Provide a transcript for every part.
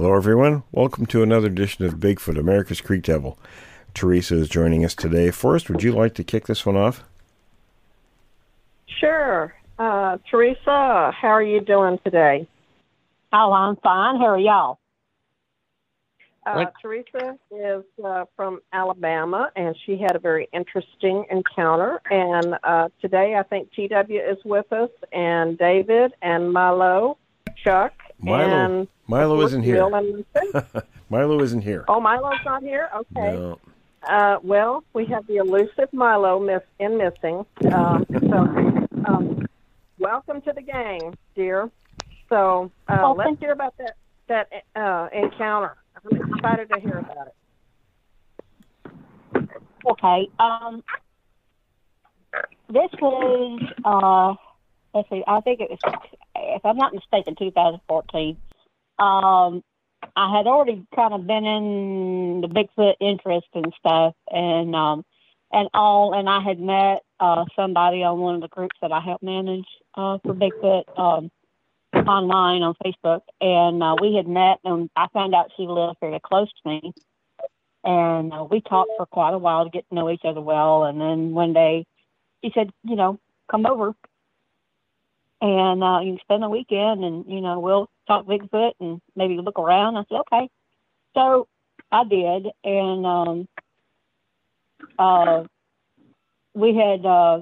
Hello, everyone. Welcome to another edition of Bigfoot, America's Creek Devil. Theresa is joining us today. Forrest, would you like to kick this one off? Sure. Uh, Theresa, how are you doing today? Oh, I'm fine. How are y'all? Uh, Theresa is uh, from Alabama, and she had a very interesting encounter. And uh, today, I think TW is with us, and David, and Milo, Chuck, Milo, and Milo isn't here. Bill and Lucy. Milo isn't here. oh, Milo's not here. Okay. No. Uh, well, we have the elusive Milo miss in missing. Um, so, um, welcome to the gang, dear. So, uh, Oh, let's hear about that that uh, encounter. I'm excited to hear about it. Okay. Um, this was, uh, let's see, I think it was, if I'm not mistaken, 2014. Um, I had already kind of been in the Bigfoot interest and stuff, and um, and all, and I had met uh, somebody on one of the groups that I help manage uh, for Bigfoot um, online on Facebook, and uh, we had met, and I found out she lived very close to me, and uh, we talked for quite a while to get to know each other well, and then one day she said, you know, come over, and uh, you spend the weekend, and you know, we'll talk Bigfoot and maybe look around. I said, okay, so I did, and um, uh, we had uh,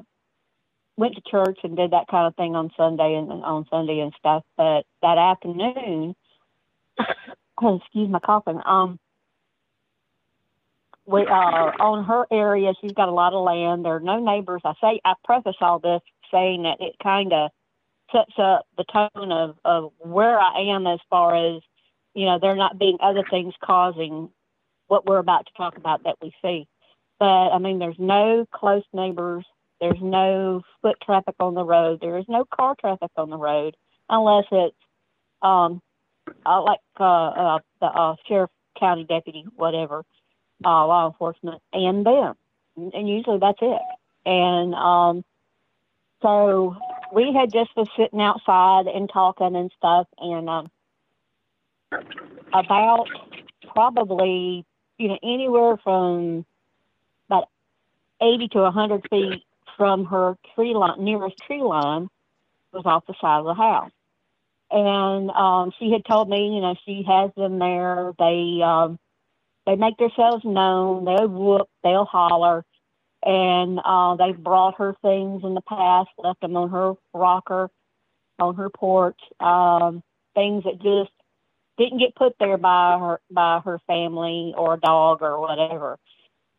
went to church and did that kind of thing on Sunday and on Sunday and stuff. But that afternoon, excuse my coughing. Um, we uh on her area. She's got a lot of land. There are no neighbors. I say I preface all this saying that it kind of sets up the tone of of where I am as far as you know there not being other things causing what we're about to talk about that we see. But I mean, there's no close neighbors. There's no foot traffic on the road. There is no car traffic on the road unless it's um uh, like uh, uh, the uh, sheriff, county deputy, whatever, uh, law enforcement, and them. And and usually that's it. And um, so we had just been sitting outside and talking and stuff, and um, about probably you know anywhere from about eighty to hundred feet from her tree line, nearest tree line, was off the side of the house. And um, she had told me, you know, she has them there. They um, they make themselves known. They'll whoop. They'll holler. And uh, they've brought her things in the past, left them on her rocker, on her porch. Um, things that just didn't get put there by her by her family or a dog or whatever.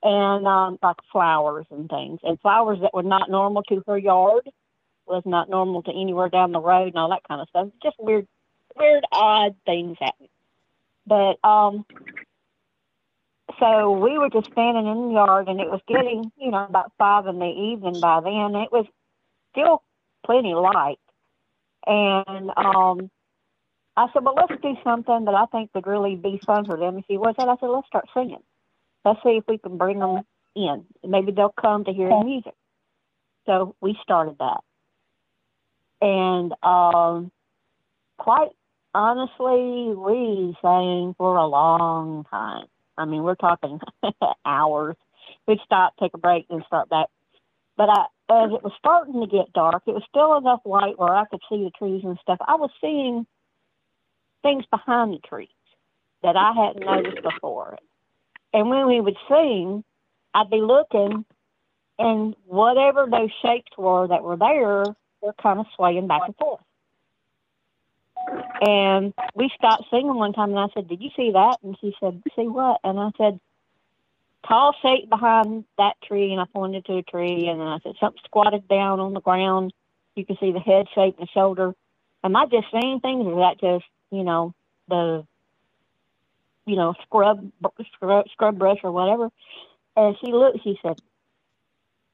And um, like flowers and things, and flowers that were not normal to her yard was not normal to anywhere down the road and all that kind of stuff. Just weird, weird, odd things happen. But um, so we were just standing in the yard, and it was getting, you know, about five in the evening by then. It was still plenty light, and um, I said, "Well, let's do something that I think would really be fun for them." And she was that. I said, "Let's start singing. Let's see if we can bring them in. Maybe they'll come to hear the music." So we started that and um, quite honestly, we sang for a long time. I mean, we're talking hours. We'd stop, take a break, and start back. But I, as it was starting to get dark, it was still enough light where I could see the trees and stuff. I was seeing things behind the trees that I hadn't noticed before. And when we would sing, I'd be looking, and whatever those shapes were that were there, they're kind of swaying back and forth. And we stopped singing one time, and I said, "Did you see that?" And she said, "See what?" And I said, "Tall shape behind that tree." And I pointed to a tree, and then I said, "Something squatted down on the ground. You can see the head shape and the shoulder." am I just seeing things, or is that just you know the you know scrub scrub, scrub brush or whatever? And she looked. She said,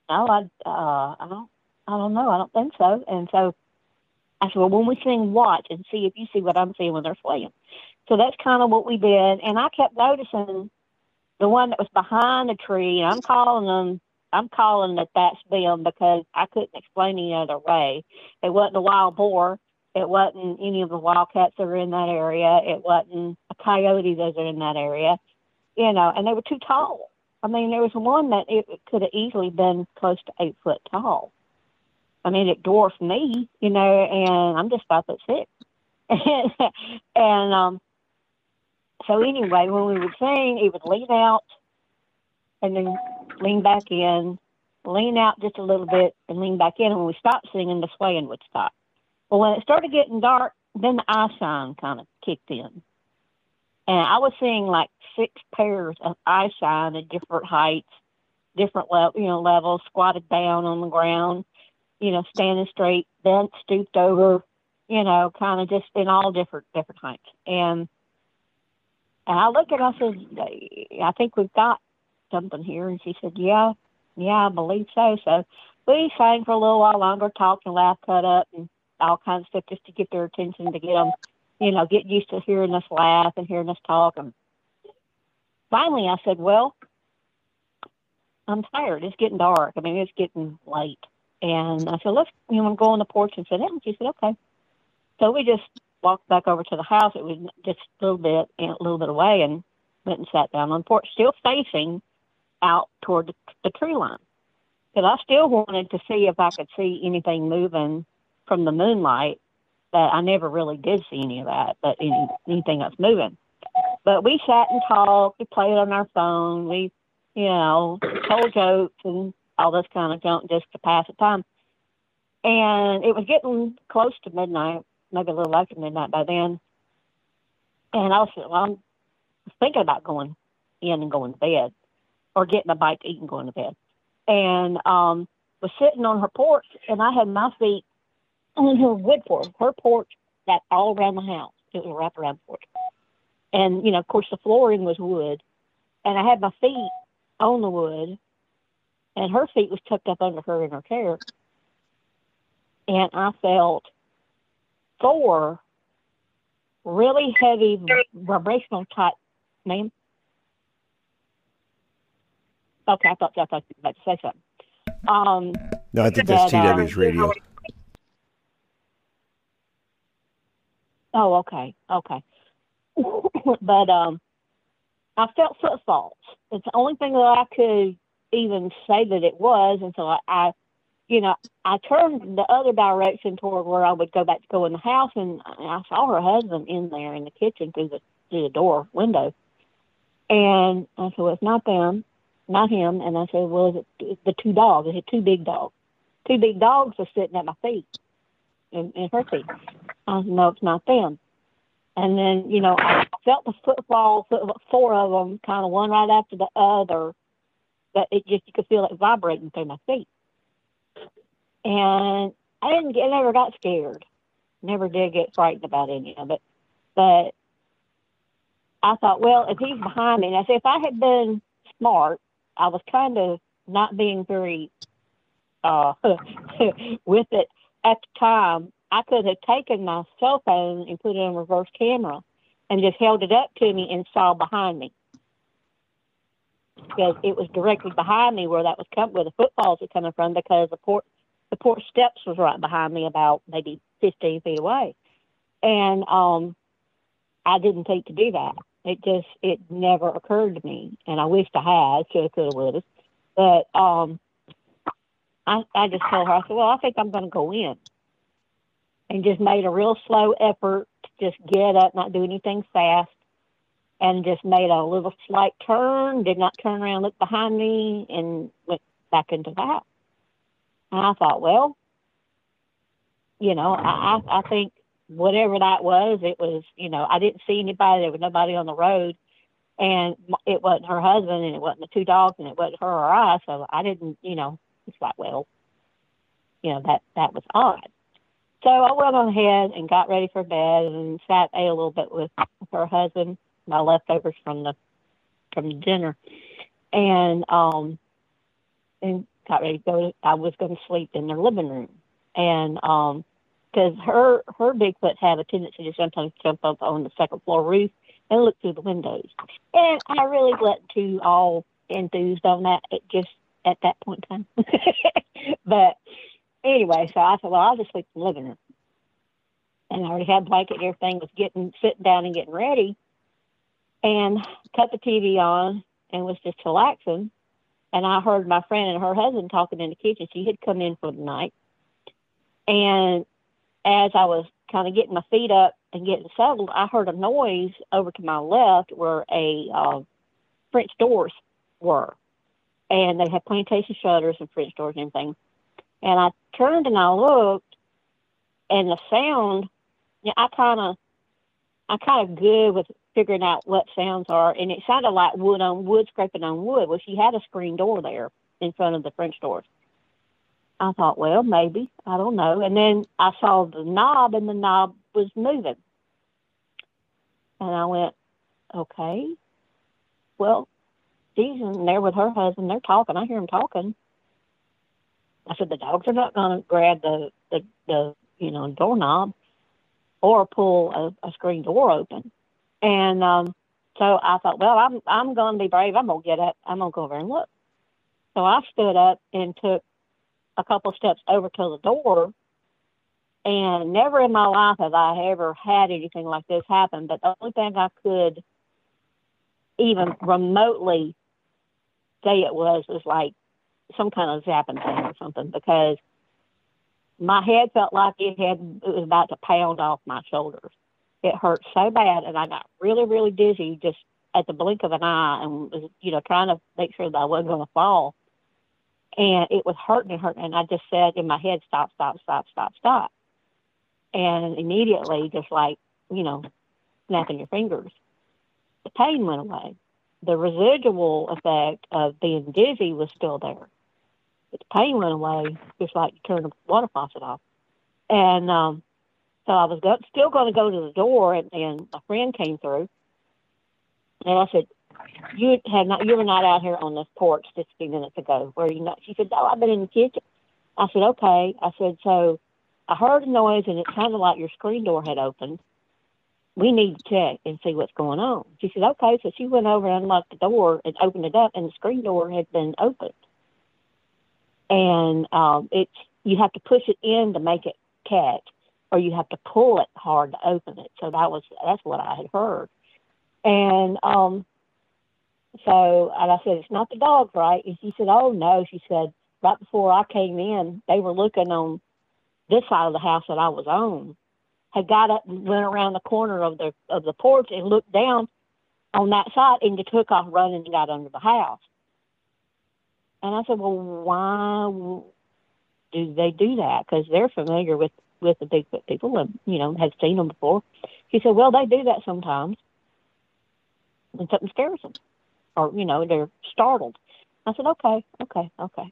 "No, I uh, I don't I don't know. I don't think so." And so I said, "Well, when we sing, watch and see if you see what I'm seeing when they're swaying." So that's kind of what we did. And I kept noticing the one that was behind the tree. And I'm calling them. I'm calling that that's them because I couldn't explain any other way. It wasn't a wild boar. It wasn't any of the wildcats that are in that area. It wasn't a coyote that are in that area. You know, and they were too tall. I mean, there was one that it could have easily been close to eight foot tall. I mean, it dwarfed me, you know, and I'm just five foot six. and um, so anyway, when we would sing, he would lean out and then lean back in, lean out just a little bit and lean back in. And when we stopped singing, the swaying would stop. But when it started getting dark, then the eye shine kind of kicked in. And I was seeing like six pairs of eye shine at different heights, different level, you know, levels, squatted down on the ground, you know, standing straight, bent, stooped over, you know, kind of just in all different different heights. And and I looked at her, I said, I think we've got something here. And she said, Yeah, yeah, I believe so. So we sang for a little while longer, talked and laughed, cut up, and all kinds of stuff just to get their attention, to get them, you know, get used to hearing us laugh and hearing us talk. And finally, I said, Well, I'm tired. It's getting dark. I mean, it's getting late. And I said, Let's, you know, go on the porch and sit down. She said, Okay. So we just walked back over to the house. It was just a little bit, a little bit away, and went and sat down on the porch, still facing out toward the, the tree line. Because I still wanted to see if I could see anything moving from the moonlight. That I never really did see any of that, but any, anything that's moving. But we sat and talked. We played on our phone. We, you know, told jokes and all this kind of junk just to pass the time. And it was getting close to midnight maybe a little after midnight by then. And I was, well, I'm thinking about going in and going to bed or getting a bite to eat and going to bed. And um, was sitting on her porch, and I had my feet on her wood porch, her porch that all around the house. It was a wraparound porch. And, you know, of course, the flooring was wood. And I had my feet on the wood, and her feet was tucked up under her in her chair. And I felt four really heavy vibrational type name. Okay, I thought, I thought you were about to say something. Um, no, I think that's that, TW's uh, radio. Oh, okay, okay. but um, I felt footfalls. It's the only thing that I could even say that it was until I, I you know, I turned the other direction toward where I would go back to go in the house, and I saw her husband in there in the kitchen through the through the door window. And I said, "Well, it's not them, not him." And I said, "Well, it's the two dogs. It had two big dogs. Two big dogs were sitting at my feet, in, in her feet." I said, "No, it's not them." And then, you know, I felt the footfall, four of them, kind of one right after the other. But it just you could feel it vibrating through my feet and I didn't get, I never got scared. Never did get frightened about any of it. But I thought, well, if he's behind me, and I said, if I had been smart, I was kind of not being very uh, with it at the time. I could have taken my cell phone and put it on reverse camera and just held it up to me and saw behind me because it was directly behind me where that was coming, where the footfalls were coming from because the port the porch steps was right behind me about maybe 15 feet away. And um, I didn't think to do that. It just, it never occurred to me. And I wished I had, should could have, would have. But um, I, I just told her, I said, well, I think I'm going to go in. And just made a real slow effort to just get up, not do anything fast, and just made a little slight turn, did not turn around, look behind me, and went back into the house. And I thought, well, you know, I, I think whatever that was, it was, you know, I didn't see anybody. There was nobody on the road, and it wasn't her husband, and it wasn't the two dogs, and it wasn't her or I. So I didn't, you know, it's like, well, you know, that that was odd. So I went on ahead and got ready for bed and sat a little bit with her husband, my leftovers from the from the dinner, and um, and got ready to go. I was going to sleep in their living room, and um, because her her Bigfoot had a tendency to sometimes jump up on the second floor roof and look through the windows, and I really wasn't too all enthused on that. It just at that point in time, but anyway, so I said, well, I'll just sleep in the living room. And I already had blanket and everything, was getting, sitting down and getting ready and cut the TV on and was just relaxing. And I heard my friend and her husband talking in the kitchen. She had come in for the night. And as I was kind of getting my feet up and getting settled, I heard a noise over to my left where a uh, French doors were. And they had plantation shutters and French doors and everything. And I turned and I looked, and the sound, yeah, I kind of, I kind of good with figuring out what sounds are, and it sounded like wood on wood scraping on wood. Well, she had a screen door there in front of the French doors. I thought, well, maybe I don't know. And then I saw the knob, and the knob was moving, and I went, okay, well, she's in there with her husband. They're talking. I hear them talking. I said the dogs are not going to grab the, the the you know doorknob or pull a, a screen door open. And um, so I thought, well, I'm I'm to be brave. I'm to get up. I'm to go over and look. So I stood up and took a couple steps over to the door. And never in my life have I ever had anything like this happen. But the only thing I could even remotely say it was was like some kind of zapping thing or something because my head felt like it had it was about to pound off my shoulders. It hurt so bad, and I got really, really dizzy just at the blink of an eye, and was you know trying to make sure that I wasn't going to fall. And it was hurting and hurting, and I just said in my head, "Stop! Stop! Stop! Stop! Stop!" And immediately, just like you know, snapping your fingers, the pain went away. The residual effect of being dizzy was still there But the pain went away, just like you turn the water faucet off. And um, so I was go- still going to go to the door, and, and my friend came through, and I said, "You had not, you were not out here on this porch just a few minutes ago, where you not?" She said, "No, I've been in the kitchen." I said, "Okay." I said, "So I heard a noise, and it sounded like your screen door had opened." we need to check and see what's going on. She said, okay. So she went over and unlocked the door and opened it up, and the screen door had been opened and um, it's you have to push it in to make it catch, or you have to pull it hard to open it. So that was that's what I had heard, and um, so and I said it's not the dogs, right? And she said, oh no. She said right before I came in, they were looking on this side of the house that I was on. Had got up and went around the corner of the of the porch and looked down on that side and just took off running and got under the house. And I said, well, why do they do that? Because they're familiar with with the Bigfoot people and you know had seen them before. He said, well, they do that sometimes when something scares them, or you know they're startled. I said, okay, okay, okay.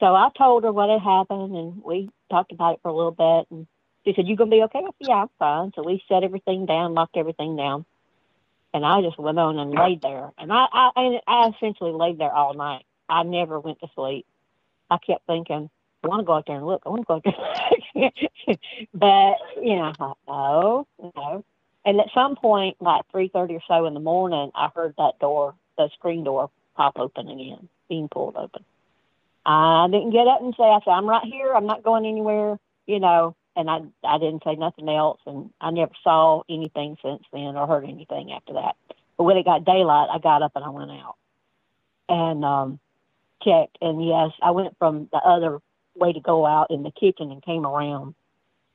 So I told her what had happened, and we talked about it for a little bit. And she said, "You gonna be okay?" I said, "Yeah, I'm fine." So we set everything down, locked everything down, and I just went on and laid there. And I, I, I essentially laid there all night. I never went to sleep. I kept thinking, I want to go out there and look. I want to go out there. but you know, I thought, no, no. And at some point, like three thirty or so in the morning, I heard that door, the screen door, pop open again, being pulled open. I didn't get up and say, I said, I'm right here. I'm not going anywhere. You know, and I I didn't say nothing else, and I never saw anything since then or heard anything after that. But when it got daylight, I got up and I went out, and um, checked, and yes, I went from the other way to go out in the kitchen and came around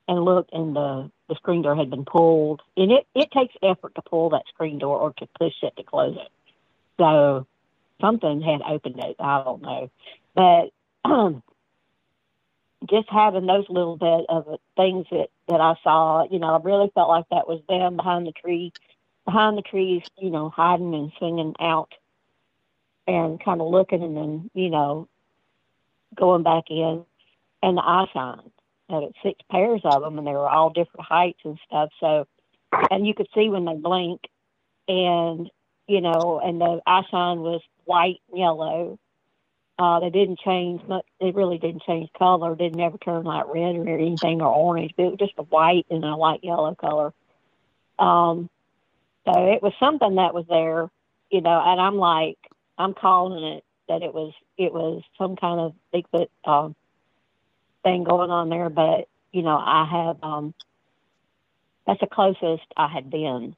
and looked, and the the screen door had been pulled. And it it takes effort to pull that screen door or to push it to close it. So something had opened it. I don't know, but um, just having those little bit of things that that I saw, you know, I really felt like that was them behind the tree, behind the trees, you know, hiding and singing out and kind of looking and then, you know, going back in and the eye shine. uh, six pairs of them, and they were all different heights and stuff. So, and you could see when they blink, and you know, and the shine was white and yellow. Uh, they didn't change much. They really didn't change color. Didn't ever turn like red or anything or orange. But it was just a white and a light yellow color. Um, so it was something that was there, you know. And I'm like, I'm calling it that it was it was some kind of Bigfoot um, thing going on there. But you know, I have um, that's the closest I had been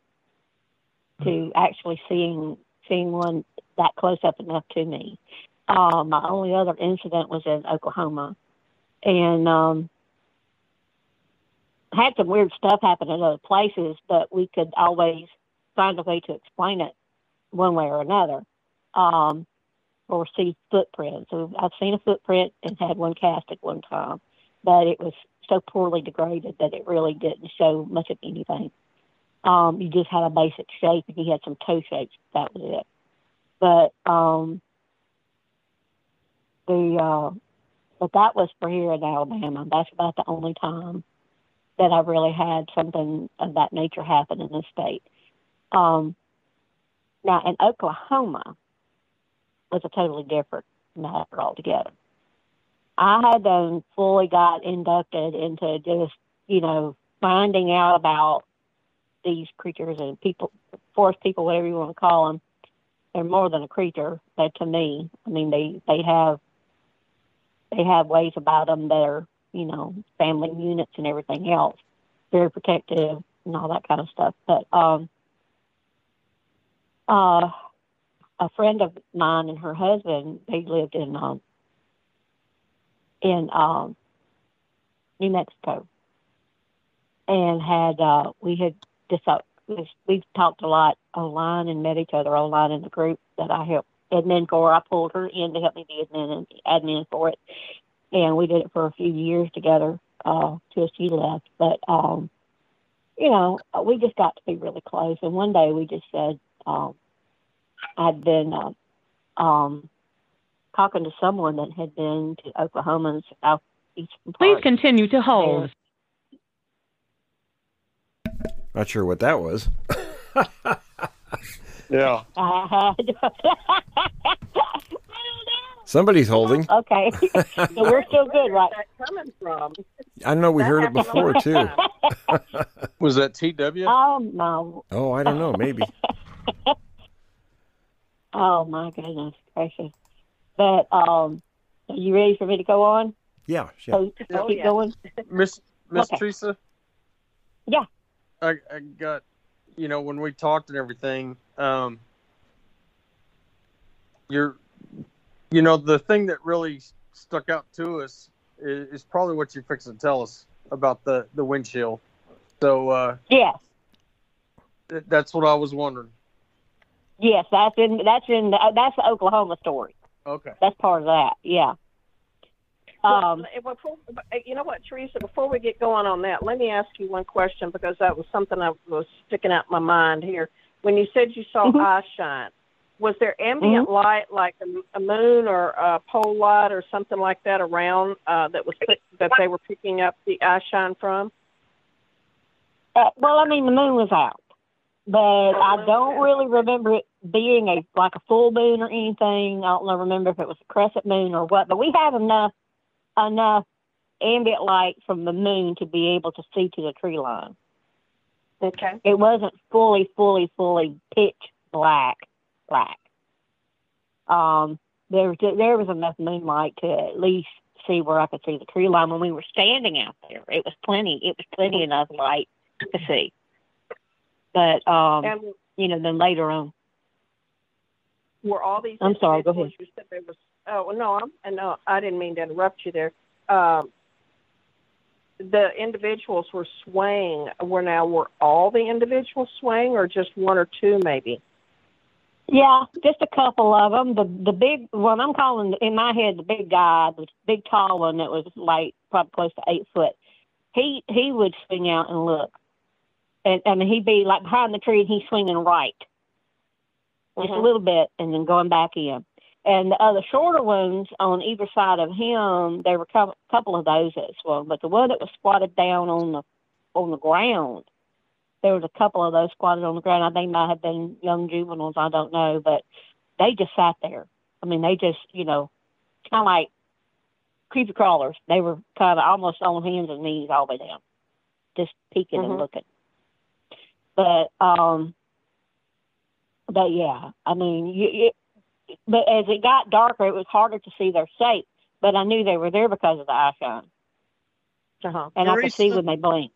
to actually seeing seeing one that close up enough to me. Um, my only other incident was in Oklahoma, and um, had some weird stuff happen in other places, but we could always find a way to explain it one way or another, um, or see footprints. I've seen a footprint and had one cast at one time, but it was so poorly degraded that it really didn't show much of anything. Um, you just had a basic shape and you had some toe shapes. That was it. But um, the uh, but that was for here in Alabama. That's about the only time that I really had something of that nature happen in the state. Um, now in Oklahoma was a totally different matter altogether. I had then fully got inducted into just you know finding out about these creatures and people, forest people, whatever you want to call them. They're more than a creature. But to me, I mean, they they have they have ways about them that are you know family units and everything else, very protective and all that kind of stuff. But um, uh, a friend of mine and her husband, they lived in um, in um, New Mexico, and had uh, we had uh, we've talked a lot online and met each other online in the group that I helped admin for. I pulled her in to help me be admin admin for it, and we did it for a few years together uh, till she left. But um, you know, we just got to be really close. And one day we just said um, I'd been uh, um, talking to someone that had been to Oklahoma and southeastern. Please continue to hold. Not sure what that was. Yeah. Somebody's holding. okay, so we're still good, right? Where's that coming from? I know we heard it before too. Was that TW? Oh no! Oh, I don't know. Maybe. Oh my goodness gracious! But um, are you ready for me to go on? Yeah. yeah. So Oh, keep yeah. going. Miss Miss Okay. Theresa. Yeah. I I got you know when we talked and everything. Um, you're, you know, the thing that really stuck out to us is, is probably what you're fixing to tell us about the the windshield. So uh, Yes, th- that's what I was wondering. Yes, that's in that's in the, that's the Oklahoma story. Okay. That's part of that. Yeah. Um, Well, before, you know what, Theresa? Before we get going on that, let me ask you one question because that was something that was sticking out in my mind here. When you said you saw Mhm. eye shine, was there ambient light like a, a moon or a pole light or something like that around uh, that was pick, that they were picking up the eye shine from? Uh, well, I mean, the moon was out, but I don't really remember it being a like a full moon or anything. I don't know, remember if it was a crescent moon or what. But we had enough enough ambient light from the moon to be able to see to the tree line. Okay. It wasn't fully, fully, fully pitch black, black. Um, there was there was enough moonlight to at least see where I could see the tree line when we were standing out there. It was plenty. It was plenty enough light to see. But um, And you know, then later on, were all these? I'm sorry, go ahead. You said there was. Oh no, I'm no. I didn't mean to interrupt you there. Um, the individuals were swaying. Were now were all the individuals swaying, or just one or two, maybe? yeah, just a couple of them. The the big one I'm calling in my head the big guy, the big tall one that was like probably close to eight foot. He he would swing out and look, and I mean he'd be like behind the tree and he's swinging right, just a Mhm. little bit, and then going back in. And the other shorter ones on either side of him, there were a couple of those that swung, but the one that was squatted down on the on the ground, there was a couple of those squatted on the ground. I think might have been young juveniles, I don't know, but they just sat there. I mean, they just, you know, kind of like creepy crawlers. They were kind of almost on hands and knees all the way down, just peeking Mhm. and looking. But um, but yeah, I mean, you, you, but as it got darker, it was harder to see their shape. But I knew they were there because of the eye shine, Uh-huh. and I could see when they blinked.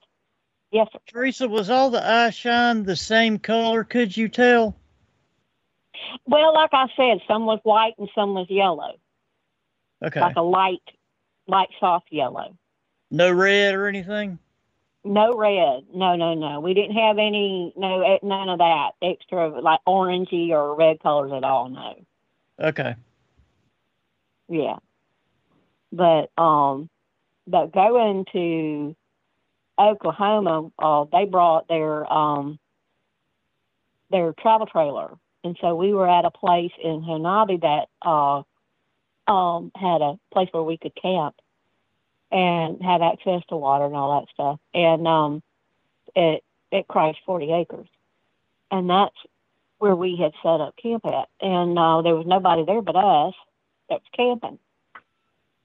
Yes, sir. Theresa, was all the eye shine the same color? Could you tell? Well, like I said, some was white and some was yellow, Okay. like a light, light soft yellow. No red or anything? No red. No, no, no. We didn't have any. No, eh, none of that extra like orangey or red colors at all. No. Okay. Yeah. But um, but going to Oklahoma, uh, they brought their um their travel trailer, and so we were at a place in Honobia that uh um had a place where we could camp and have access to water and all that stuff, and um it it crashed forty acres, and that's where we had set up camp at, and uh, there was nobody there but us that was camping.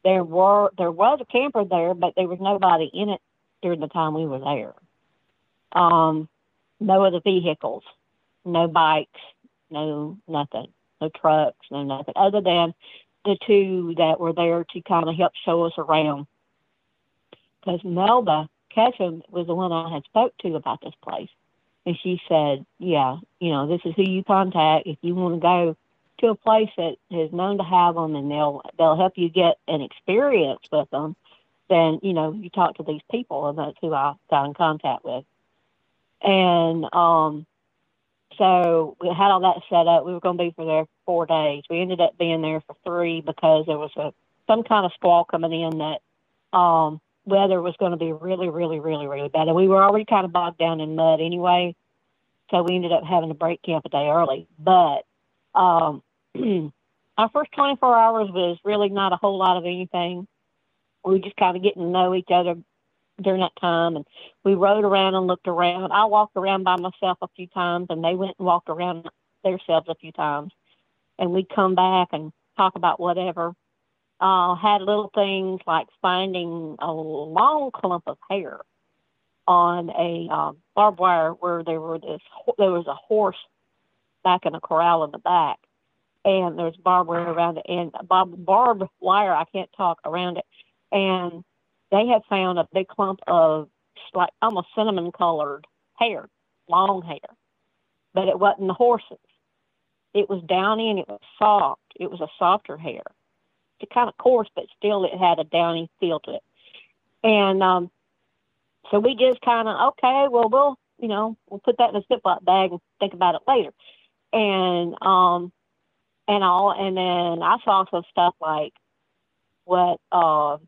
There were there was a camper there, but there was nobody in it during the time we were there. Um, no other vehicles, no bikes, no nothing, no trucks, no nothing, other than the two that were there to kind of help show us around. Because Melba Ketchum was the one I had spoke to about this place, and she said, "Yeah, you know, this is who you contact if you want to go." to a place that is known to have them and they'll they'll help you get an experience with them, then you know you talk to these people and that's who I got in contact with. And um, so we had all that set up. We were going to be for there four days. We ended up being there for three because there was a some kind of squall coming in that um, weather was going to be really, really, really, really bad. And we were already kind of bogged down in mud anyway, so we ended up having to break camp a day early. But um, our first 24 hours was really not a whole lot of anything. We were just kind of getting to know each other during that time, and we rode around and looked around. I walked around by myself a few times, and they went and walked around themselves a few times. And we'd come back and talk about whatever. Uh, had little things like finding a long clump of hair on a um, barbed wire where there were this there was a horse back in a corral in the back. And there's barbed wire around it and barb, barbed wire I can't talk around it. And they had found a big clump of like almost cinnamon colored hair long hair. But it wasn't the horses. It was downy and it was soft. It was a softer hair kind of coarse but still it had a downy feel to it. And um so we just kind of okay well we'll you know we'll put that in a ziploc bag and think about it later. And um and all and then I saw some stuff like what uh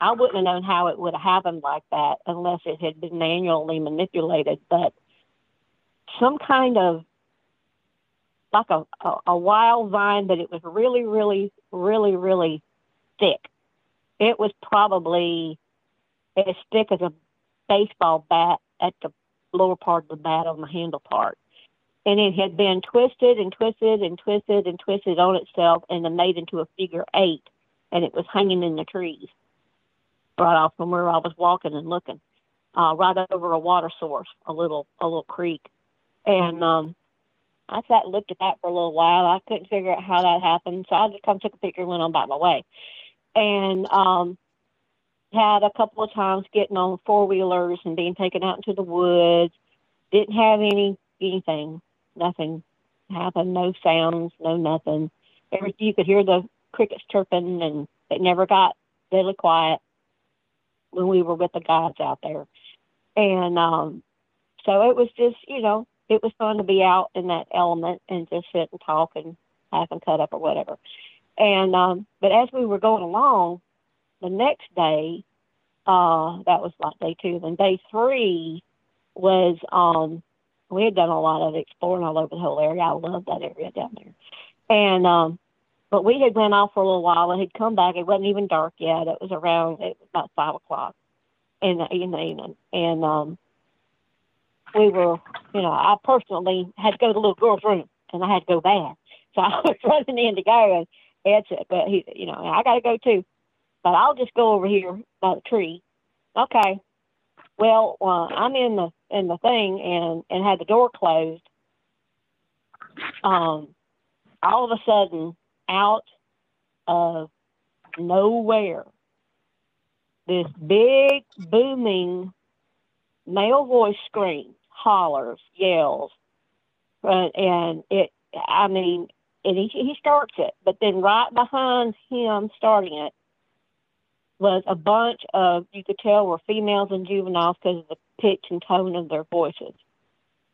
I wouldn't have known how it would have happened like that unless it had been manually manipulated, but some kind of like a, a, a wild vine, but it was really, really, really, really thick. It was probably as thick as a baseball bat at the lower part of the bat on the handle part and it had been twisted and twisted and twisted and twisted on itself and then made into a figure eight and it was hanging in the trees right off from where I was walking and looking uh right over a water source a little a little creek and um I sat and looked at that for a little while. I couldn't figure out how that happened so I just come took a picture and went on by my way. And um had a couple of times getting on four wheelers and being taken out into the woods. Didn't have any anything. Nothing happened, no sounds, no nothing. Every you could hear the crickets chirping, and it never got deadly quiet when we were with the guides out there. And um, so it was just, you know, it was fun to be out in that element and just sit and talk and have and cut up or whatever. And um, but as we were going along, the next day, uh, that was like day two. Then day three was um we had done a lot of exploring all over the whole area. I love that area down there. And um but we had went off for a little while and had come back. It wasn't even dark yet. It was around it was about five o'clock in the in the evening, and um, we were, you know, I personally had to go to the little girl's room, and I had to go back, so I was running in to go, and Ed said, "But he, you know, I got to go too, but I'll just go over here by the tree." Okay. Well, uh, I'm in the in the thing and and had the door closed. Um, all of a sudden, out of nowhere, this big booming male voice screams, hollers, yells, uh, and it. I mean, and he he starts it, but then right behind him starting it was a bunch of you could tell were females and juveniles because of the pitch and tone of their voices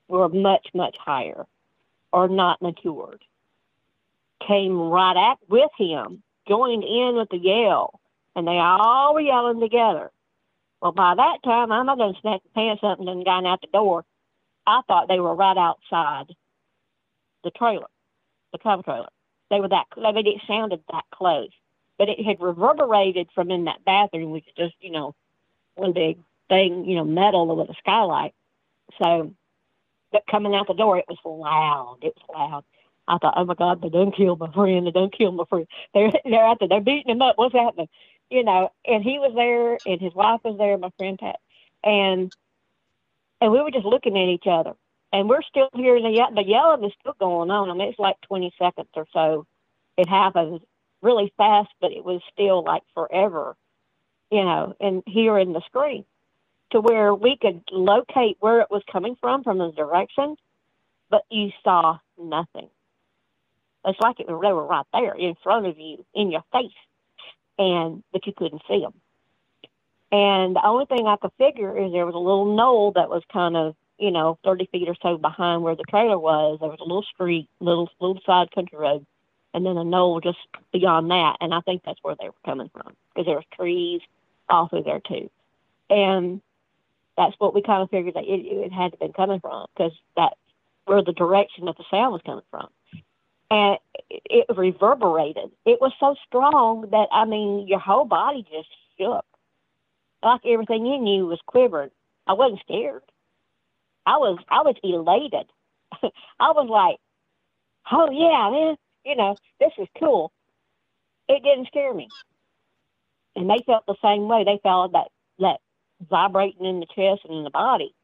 were much much higher or not matured came right at with him joined in with the yell and they all were yelling together well by that time i'm going to snap the pants up and then gone out the door i thought they were right outside the trailer the cover trailer they were that I mean, it sounded that close but it had reverberated from in that bathroom, which is just, you know, one big thing, you know, metal with a skylight. So, but coming out the door, it was loud. It was loud. I thought, oh my God, they done killed my friend. They done killed my friend. They're they're out there. They're beating him up. What's happening? You know. And he was there, and his wife was there, my friend Pat, and and we were just looking at each other. And we're still hearing the the yelling is still going on. I mean, it's like 20 seconds or so. It happens, really fast, but it was still like forever, you know, and hearing the scream to where we could locate where it was coming from from the direction, but you saw nothing. It's like it, they were right there in front of you, in your face, and but you couldn't see them. And the only thing I could figure is there was a little knoll that was kind of, you know, 30 feet or so behind where the trailer was. There was a little street, little little side country road and then a knoll just beyond that. And I think that's where they were coming from because there was trees all through there too. And that's what we kind of figured that it, it had to been coming from because that's where the direction that the sound was coming from. And it, it reverberated. It was so strong that, I mean, your whole body just shook. Like everything in you was quivering. I wasn't scared. I was I was elated. I was like, oh yeah, man, you know, this is cool. It didn't scare me. And they felt the same way. They felt that that vibrating in the chest and in the body.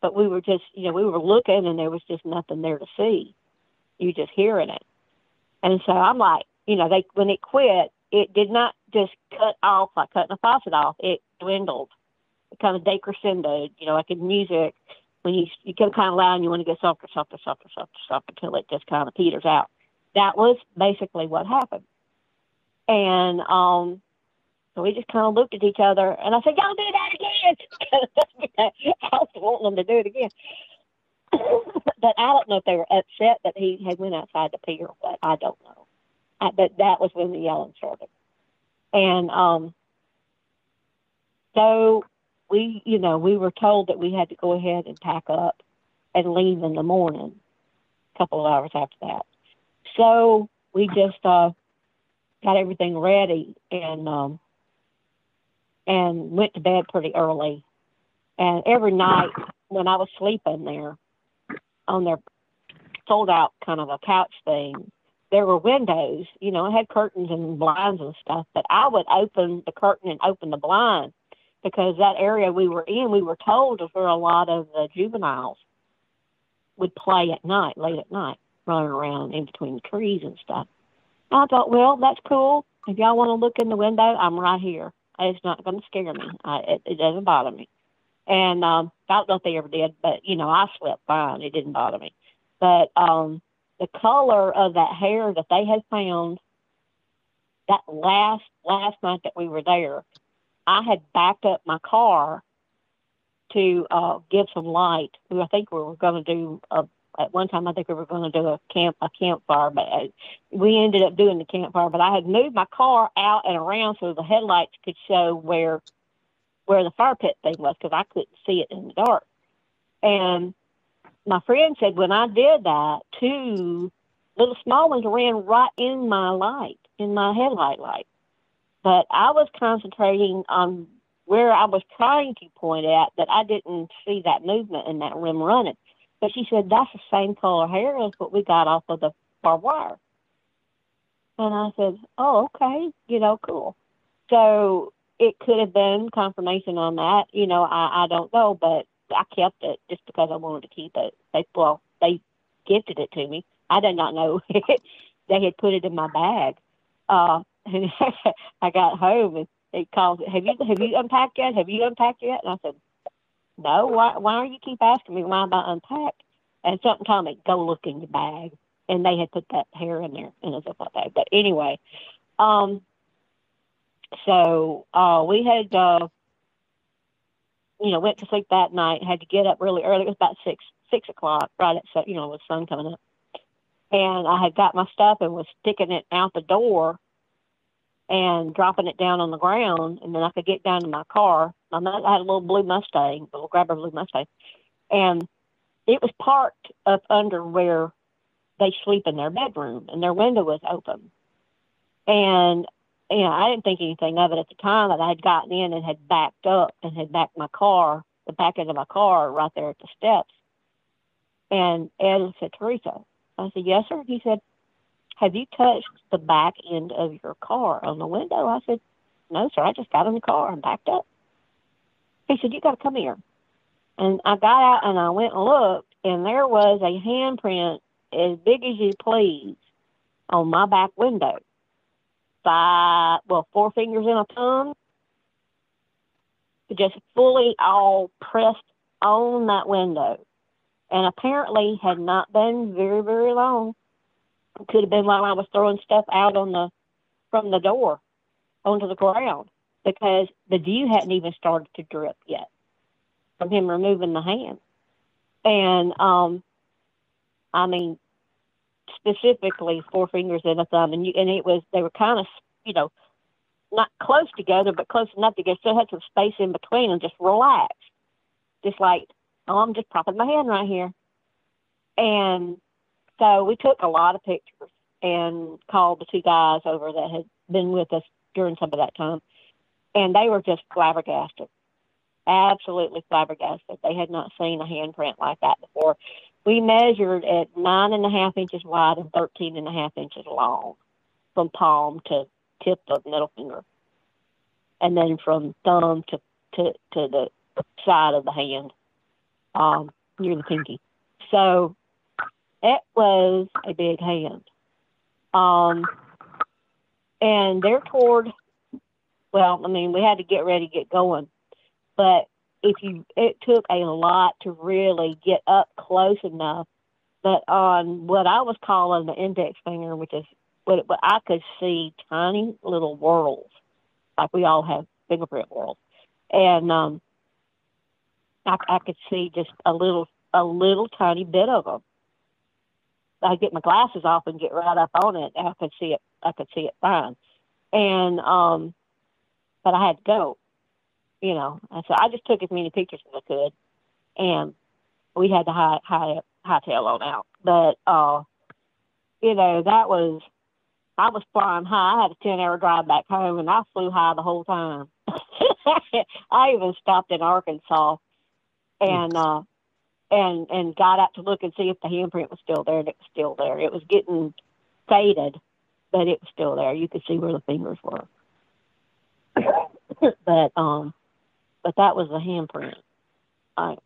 But we were just, you know, we were looking and there was just nothing there to see. You just hearing it. And so I'm like, you know, they when it quit, it did not just cut off like cutting a faucet off. It dwindled. It kind of decrescendoed, you know, like in music, when you you get kind of loud and you want to get softer, softer, softer, softer, softer until it just kind of peters out that was basically what happened. And um, so we just kind of looked at each other, and I said, "Y'all do that again!" I was wanting them to do it again. but I don't know if they were upset that he had went outside to pee or what. I don't know. I, but that was when the yelling started. And um, so we, you know, we were told that we had to go ahead and pack up and leave in the morning. A couple of hours after that. So we just uh, got everything ready and um, and went to bed pretty early. And every night when I was sleeping there on their sold out kind of a couch thing, there were windows, you know, it had curtains and blinds and stuff, but I would open the curtain and open the blind because that area we were in, we were told is where a lot of the juveniles would play at night, late at night running around in between the trees and stuff. I thought, well, that's cool. If y'all want to look in the window, I'm right here. It's not going to scare me. I, it, it doesn't bother me. And um, I don't know if they ever did, but you know, I slept fine. It didn't bother me. But um, the color of that hair that they had found that last last night that we were there, I had backed up my car to uh, give some light. I think we were going to do a at one time I think we were going to do a camp a campfire, but uh, we ended up doing the campfire. But I had moved my car out and around so the headlights could show where where the fire pit thing was because I couldn't see it in the dark. And my friend said when I did that, two little small ones ran right in my light. in my headlight light. But I was concentrating on where I was trying to point at that I didn't see that movement in that rim running. But she said, that's the same color hair as what we got off of the barbed wire. And I said, oh, okay, you know, cool. So it could have been confirmation on that. You know, I, I don't know, but I kept it just because I wanted to keep it. They, well, they gifted it to me. I did not know they had put it in my bag. Uh, I got home and they called, have you, have you unpacked yet? Have you unpacked yet? And I said, no, why, why do you keep asking me why am I unpacked? And something told me, go look in your bag. And they had put that hair in there and stuff like that. But anyway, um, so uh, we had, uh, you know, went to sleep that night. Had to get up really early. It was about six six o'clock, right at so you know, with sun coming up. And I had got my stuff and was sticking it out the door and dropping it down on the ground, and then I could get down to my car. I had a little blue Mustang, a little grabber blue Mustang, and it was parked up under where they sleep in their bedroom, and their window was open. And you know, I didn't think anything of it at the time that I had gotten in and had backed up and had backed my car, the back end of my car, right there at the steps. And Ed said, Theresa, I said, yes, sir. He said, have you touched the back end of your car on the window? I said, no, sir. I just got in the car and backed up. He said, you got to come here. And I got out and I went and looked, and there was a handprint as big as you please on my back window. Five, well, four fingers and a thumb, just fully all pressed on that window. And apparently had not been very, very long. Could have been while I was throwing stuff out on the from the door onto the ground because the dew hadn't even started to drip yet from him removing the hand. And um I mean specifically four fingers and a thumb and you and it was they were kind of you know not close together but close enough to get still had some space in between and just relaxed, Just like, oh I'm just propping my hand right here. And so we took a lot of pictures and called the two guys over that had been with us during some of that time. And they were just flabbergasted absolutely flabbergasted. They had not seen a handprint like that before. We measured at nine and a half inches wide and thirteen and a half inches long from palm to tip of middle finger. And then from thumb to, to, to the side of the hand, um, near the pinky. So it was a big hand. Um, and they're toward, well, I mean, we had to get ready to get going but if you, it took a lot to really get up close enough. But on what I was calling the index finger, which is what, what I could see tiny little whorls, like we all have fingerprint whorls, and um, I, I could see just a little, a little tiny bit of them. I get my glasses off and get right up on it. I could see it. I could see it fine, and um, but I had to go you know. and so I just took as many pictures as I could, and we had to high high hightail on out. But uh, you know, that was I was flying high. I had a ten hour drive back home, and I flew high the whole time. I even stopped in Arkansas, and uh, and and got out to look and see if the handprint was still there, and it was still there. It was getting faded, but it was still there. You could see where the fingers were. but um, but that was the handprint. I,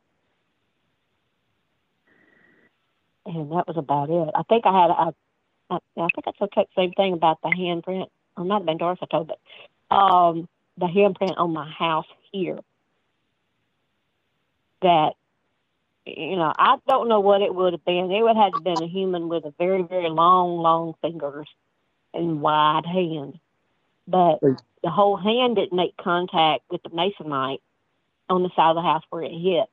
and that was about it. I think I had a, I, I think I told the same thing about the handprint. Or might have been Doris I told, but um, the handprint on my house here. That you know, I don't know what it would have been. It would have been a human with a very, very long, long fingers and wide hand. But the whole hand didn't make contact with the masonite on the side of the house where it hit,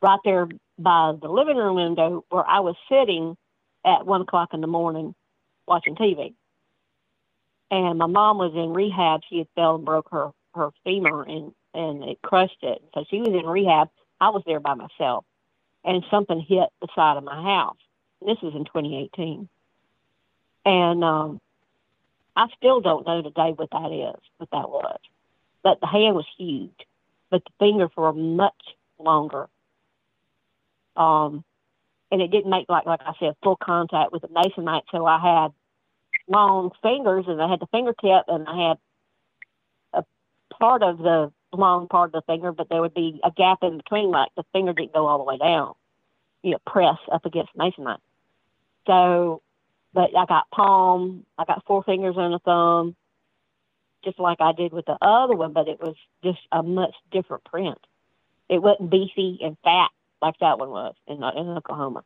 right there by the living room window where I was sitting at one o'clock in the morning watching TV. And my mom was in rehab. She had fell and broke her, her femur and, and it crushed it. So she was in rehab. I was there by myself. And something hit the side of my house. This was in 2018. And um, I still don't know today what that is, what that was. But the hand was huge, but the fingers were much longer. Um, and it didn't make like like I said full contact with the masonite. So I had long fingers, and I had the fingertip, and I had a part of the long part of the finger, but there would be a gap in between, like the finger didn't go all the way down. You know, press up against masonite. So, but I got palm, I got four fingers and a thumb, just like I did with the other one, but it was just a much different print. It wasn't beefy and fat like that one was in, in Oklahoma.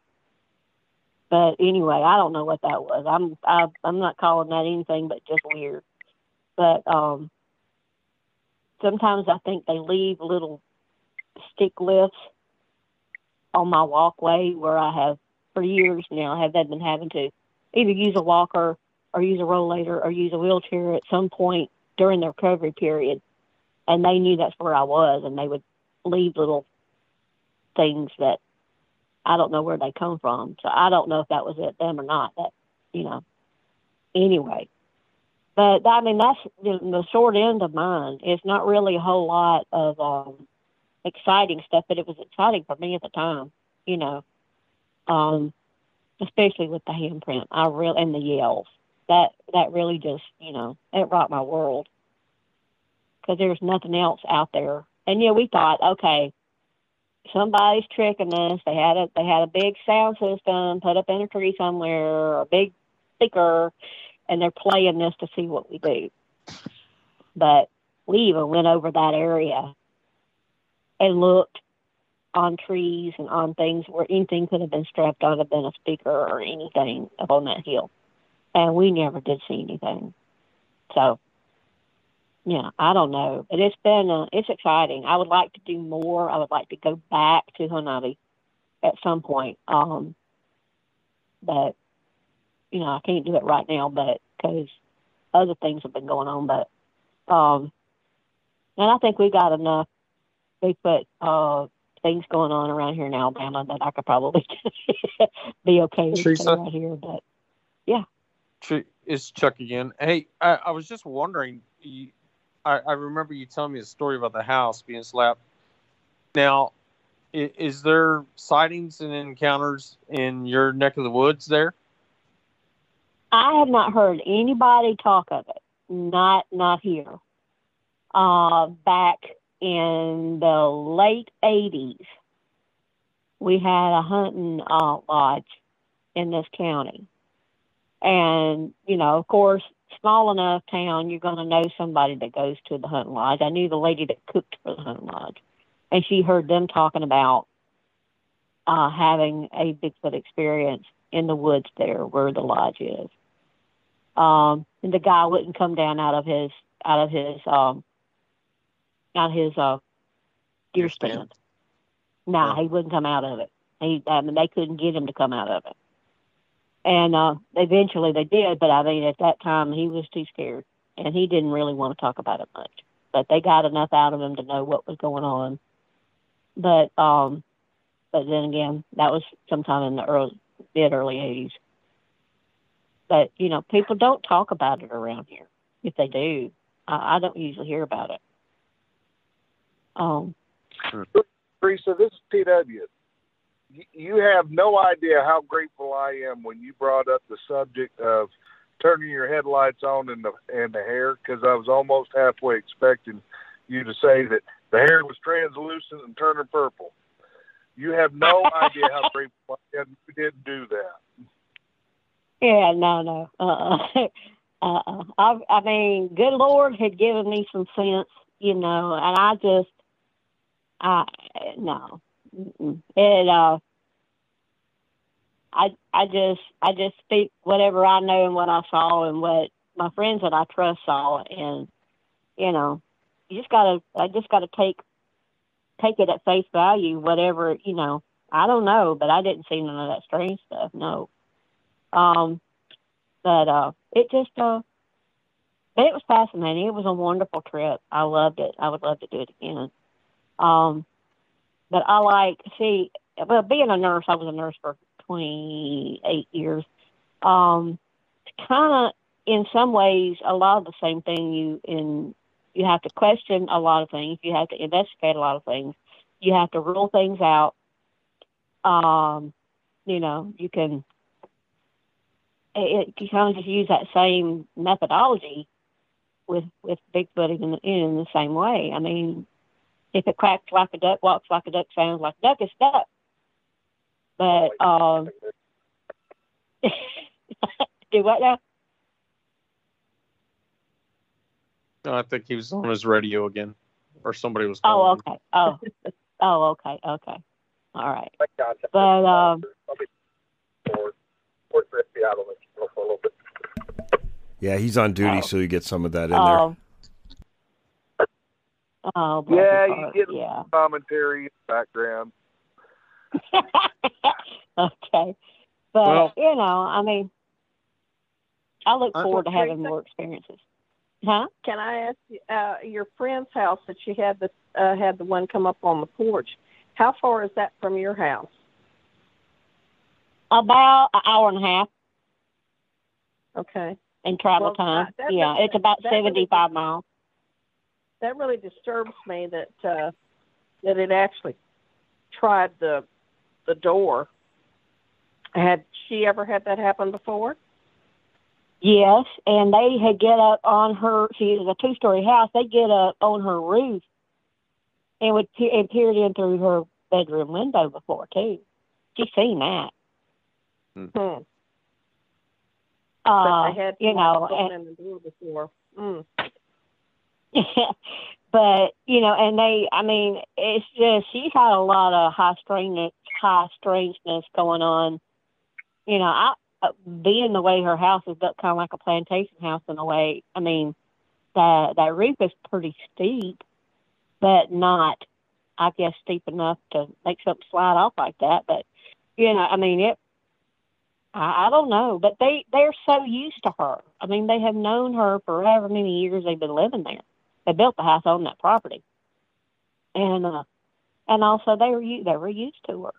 But anyway, I don't know what that was. I'm I, I'm not calling that anything but just weird. But um, sometimes I think they leave little stick lifts on my walkway where I have for years now have been having to either use a walker or use a rollator or use a wheelchair at some point during the recovery period. And they knew that's where I was and they would leave little things that I don't know where they come from. So I don't know if that was at them or not. That you know. Anyway, but I mean that's the, the short end of mine. It's not really a whole lot of um, exciting stuff, but it was exciting for me at the time. You know, um, especially with the handprint. I really and the yells. That that really just you know it rocked my world because there's nothing else out there. And yeah, we thought, okay, somebody's tricking us. They had a they had a big sound system put up in a tree somewhere, a big speaker, and they're playing this to see what we do. But we even went over that area and looked on trees and on things where anything could have been strapped on have been a speaker or anything up on that hill. And we never did see anything. So yeah, I don't know, but it's been uh, it's exciting. I would like to do more. I would like to go back to Honobia at some point. Um, but you know, I can't do it right now, but because other things have been going on. But um, and I think we got enough Bigfoot uh things going on around here in Alabama that I could probably be okay with Theresa? right here. But yeah, It's Chuck again. Hey, I, I was just wondering. You, I, I remember you telling me a story about the house being slapped. Now, is there sightings and encounters in your neck of the woods there? I have not heard anybody talk of it. Not not here. Uh, back in the late '80s, we had a hunting uh, lodge in this county, and you know, of course, small enough town, you're going to know somebody that goes to the hunting lodge. I knew the lady that cooked for the hunting lodge, and she heard them talking about uh, having a Bigfoot experience in the woods there where the lodge is. Um, and the guy wouldn't come down out of his out of his um, out of his uh, deer stand. Nah, he wouldn't come out of it. He, I mean, they couldn't get him to come out of it. And uh, eventually they did, but I mean, at that time he was too scared, and he didn't really want to talk about it much. But they got enough out of him to know what was going on. But um, but then again, that was sometime in the early mid early '80s. But you know, people don't talk about it around here. If they do, I, I don't usually hear about it. Um, Theresa, this is TW. You have no idea how grateful I am when you brought up the subject of turning your headlights on and the and the hair, because I was almost halfway expecting you to say that the hair was translucent and turning purple. You have no idea how grateful I am you didn't do that. Yeah, no, no. Uh-uh. uh-uh. I, I mean, good Lord had given me some sense, you know, and I just, I, no. It, uh, I, I just, I just speak whatever I know and what I saw and what my friends that I trust saw. And, you know, you just gotta, I just gotta take, take it at face value, whatever, you know, I don't know, but I didn't see none of that strange stuff. No. Um, but uh, it just uh, it was fascinating. It was a wonderful trip. I loved it. I would love to do it again. Um, but I like see, well, being a nurse, I was a nurse for twenty eight years. Um, kind of in some ways a lot of the same thing. You in you have to question a lot of things. You have to investigate a lot of things. You have to rule things out. Um, you know, you can it, you kind of just use that same methodology with with Bigfoot in, in the same way. I mean, if it quacks like a duck, walks like a duck, sounds like a duck, it's duck. But um, do what now? No, I think he was on his radio again, or somebody was. Oh, okay. Oh, oh, okay, okay. All right. But um, Yeah, he's on duty, Oh. so you get some of that in there. oh, oh, Yeah, you get yeah. commentary in the background. okay. But Well- you know, I mean, I look forward to having more experiences. Huh? Can I ask you, uh, your friend's house that you had the uh, had the one come up on the porch? How far is that from your house? About an hour and a half Okay, in travel Well, time. that- that yeah, it's about that really- seventy-five miles. that really disturbs me that uh, that it actually tried the the door. Had she ever had that happen before? Yes, and they had get up on her. She is a two-story house. They get up on her roof and would pe- and peered in through her bedroom window before too. She's seen that. Hmm. Uh, but they had you know, and, in the door before. Mm. but you know, and they. I mean, it's just she's had a lot of high strangeness, high strangeness going on. You know, I uh, being the way her house is built, kind of like a plantation house in a way. I mean, that that roof is pretty steep, but not, I guess, steep enough to make something slide off like that. But you know, I mean, it. I, I don't know, but they they're so used to her. I mean, they have known her for however many years they've been living there. They built the house on that property, and uh, and also they were they were used to her.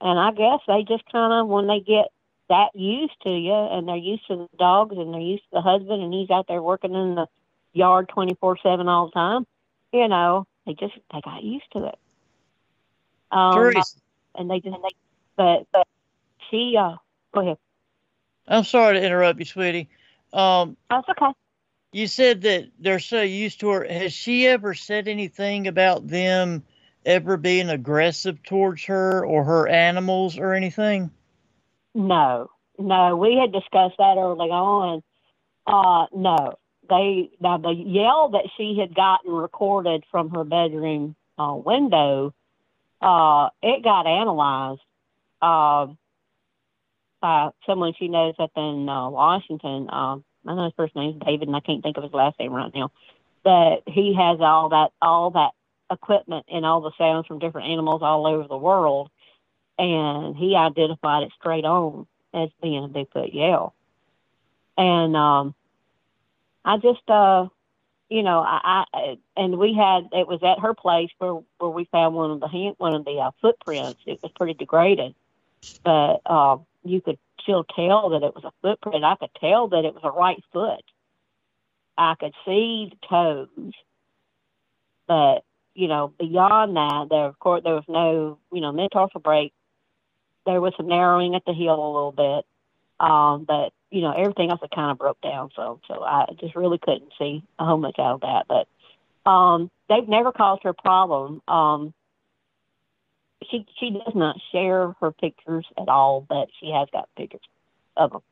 And I guess they just kind of when they get that used to you, and they're used to the dogs, and they're used to the husband, and he's out there working in the yard twenty four seven all the time. You know, they just they got used to it. Um, Theresa, and they just they, but but she uh go ahead. I'm sorry to interrupt you, sweetie. Um, That's okay. you said that they're so used to her. Has she ever said anything about them ever being aggressive towards her or her animals or anything? No, no, we had discussed that early on. Uh, no, they now the yell that she had gotten recorded from her bedroom uh, window, uh, it got analyzed uh, by someone she knows up in uh, Washington. Um, I know his first name's David, and I can't think of his last name right now. But he has all that all that equipment and all the sounds from different animals all over the world and he identified it straight on as being a Bigfoot yell. And um, I just, uh, you know, I, I and we had it was at her place where where we found one of the one of the uh, footprints. It was pretty degraded, but uh, you could still tell that it was a footprint. I could tell that it was a right foot. I could see the toes, but you know, beyond that, there of course there was no, you know, metatarsal break there was some narrowing at the heel a little bit. Um, but you know, everything else kind of broke down. So, so I just really couldn't see a whole much out of that. But um, they've never caused her a problem. Um, she she does not share her pictures at all, but she has got pictures of them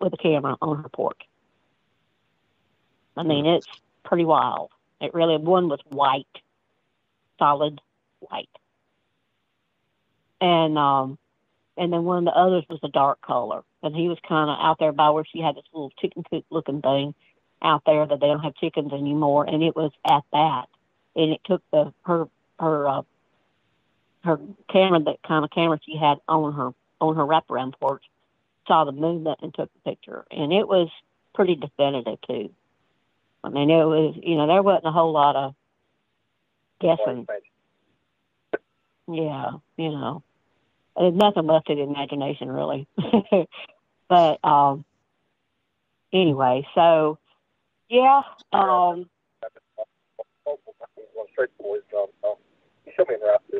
with a camera on her porch. I mean, it's pretty wild. It really one was white, solid white, and um, and then one of the others was a dark color, and he was kind of out there by where she had this little chicken coop looking thing out there that they don't have chickens anymore, and it was at that, and it took the her her uh, her camera, that kind of camera she had on her on her wraparound porch, saw the movement and took the picture, and it was pretty definitive too. I mean, it was you know there wasn't a whole lot of guessing. Yeah, you know, there's nothing left to the imagination really. but um, anyway, so yeah. Um,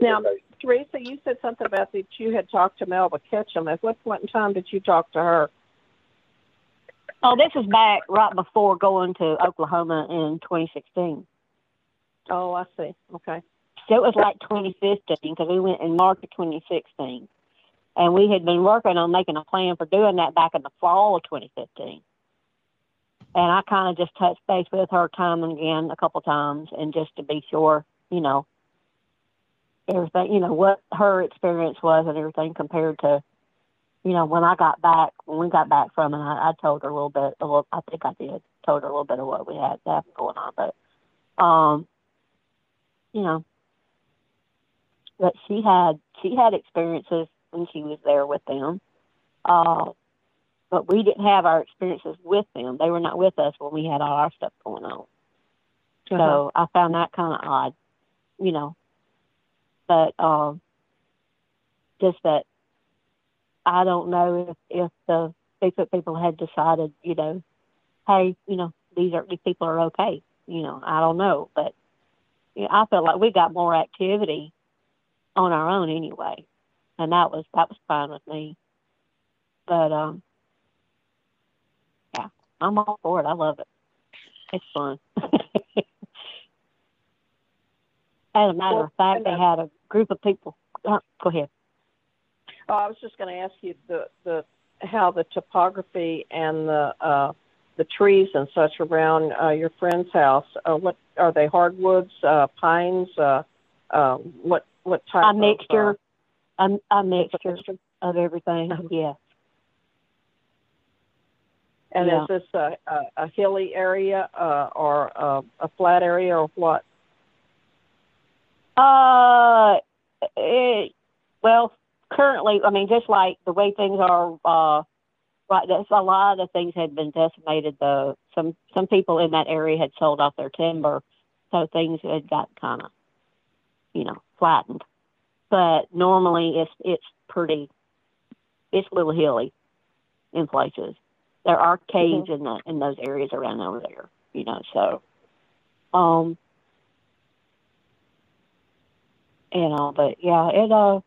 now, Theresa, you said something about that you had talked to Melba Ketchum. At what point in time did you talk to her? Oh, this is back right before going to Oklahoma in 2016. Oh, I see. Okay. So it was like 2015 because we went in March of 2016. And we had been working on making a plan for doing that back in the fall of 2015. And I kind of just touched base with her time and again a couple times and just to be sure, you know, everything, you know, what her experience was and everything compared to, you know, when I got back, when we got back from it, I, told her a little bit, a little, I think I did, told her a little bit of what we had that going on. But, um, you know, but she had, she had experiences when she was there with them. Uh, but we didn't have our experiences with them. They were not with us when we had all our stuff going on. Uh-huh. So I found that kind of odd, you know. But um, just that I don't know if if the Bigfoot people had decided, you know, hey, you know, these are these people are okay. You know, I don't know, but you know, I felt like we got more activity on our own anyway and that was that was fine with me. But um, yeah, I'm all for it. I love it. It's fun. As a matter of fact, they had a group of people. Uh, go ahead. Oh, I was just going to ask you the the how the topography and the uh, the trees and such around uh, your friend's house. Uh, what are they? Hardwoods, uh, pines? Uh, uh, what what type? A mixture. Of, uh, a, a mixture of everything. Yeah. And yeah. is this a, a, a hilly area uh, or a, a flat area or what? Uh, it, well, currently, I mean, just like the way things are, uh, right, that's a lot of things had been decimated. The some some people in that area had sold off their timber, so things had got kind of, you know, flattened but normally it's it's pretty it's a little hilly in places. There are caves mm-hmm. in the in those areas around over there, you know, so um you know, but yeah, it uh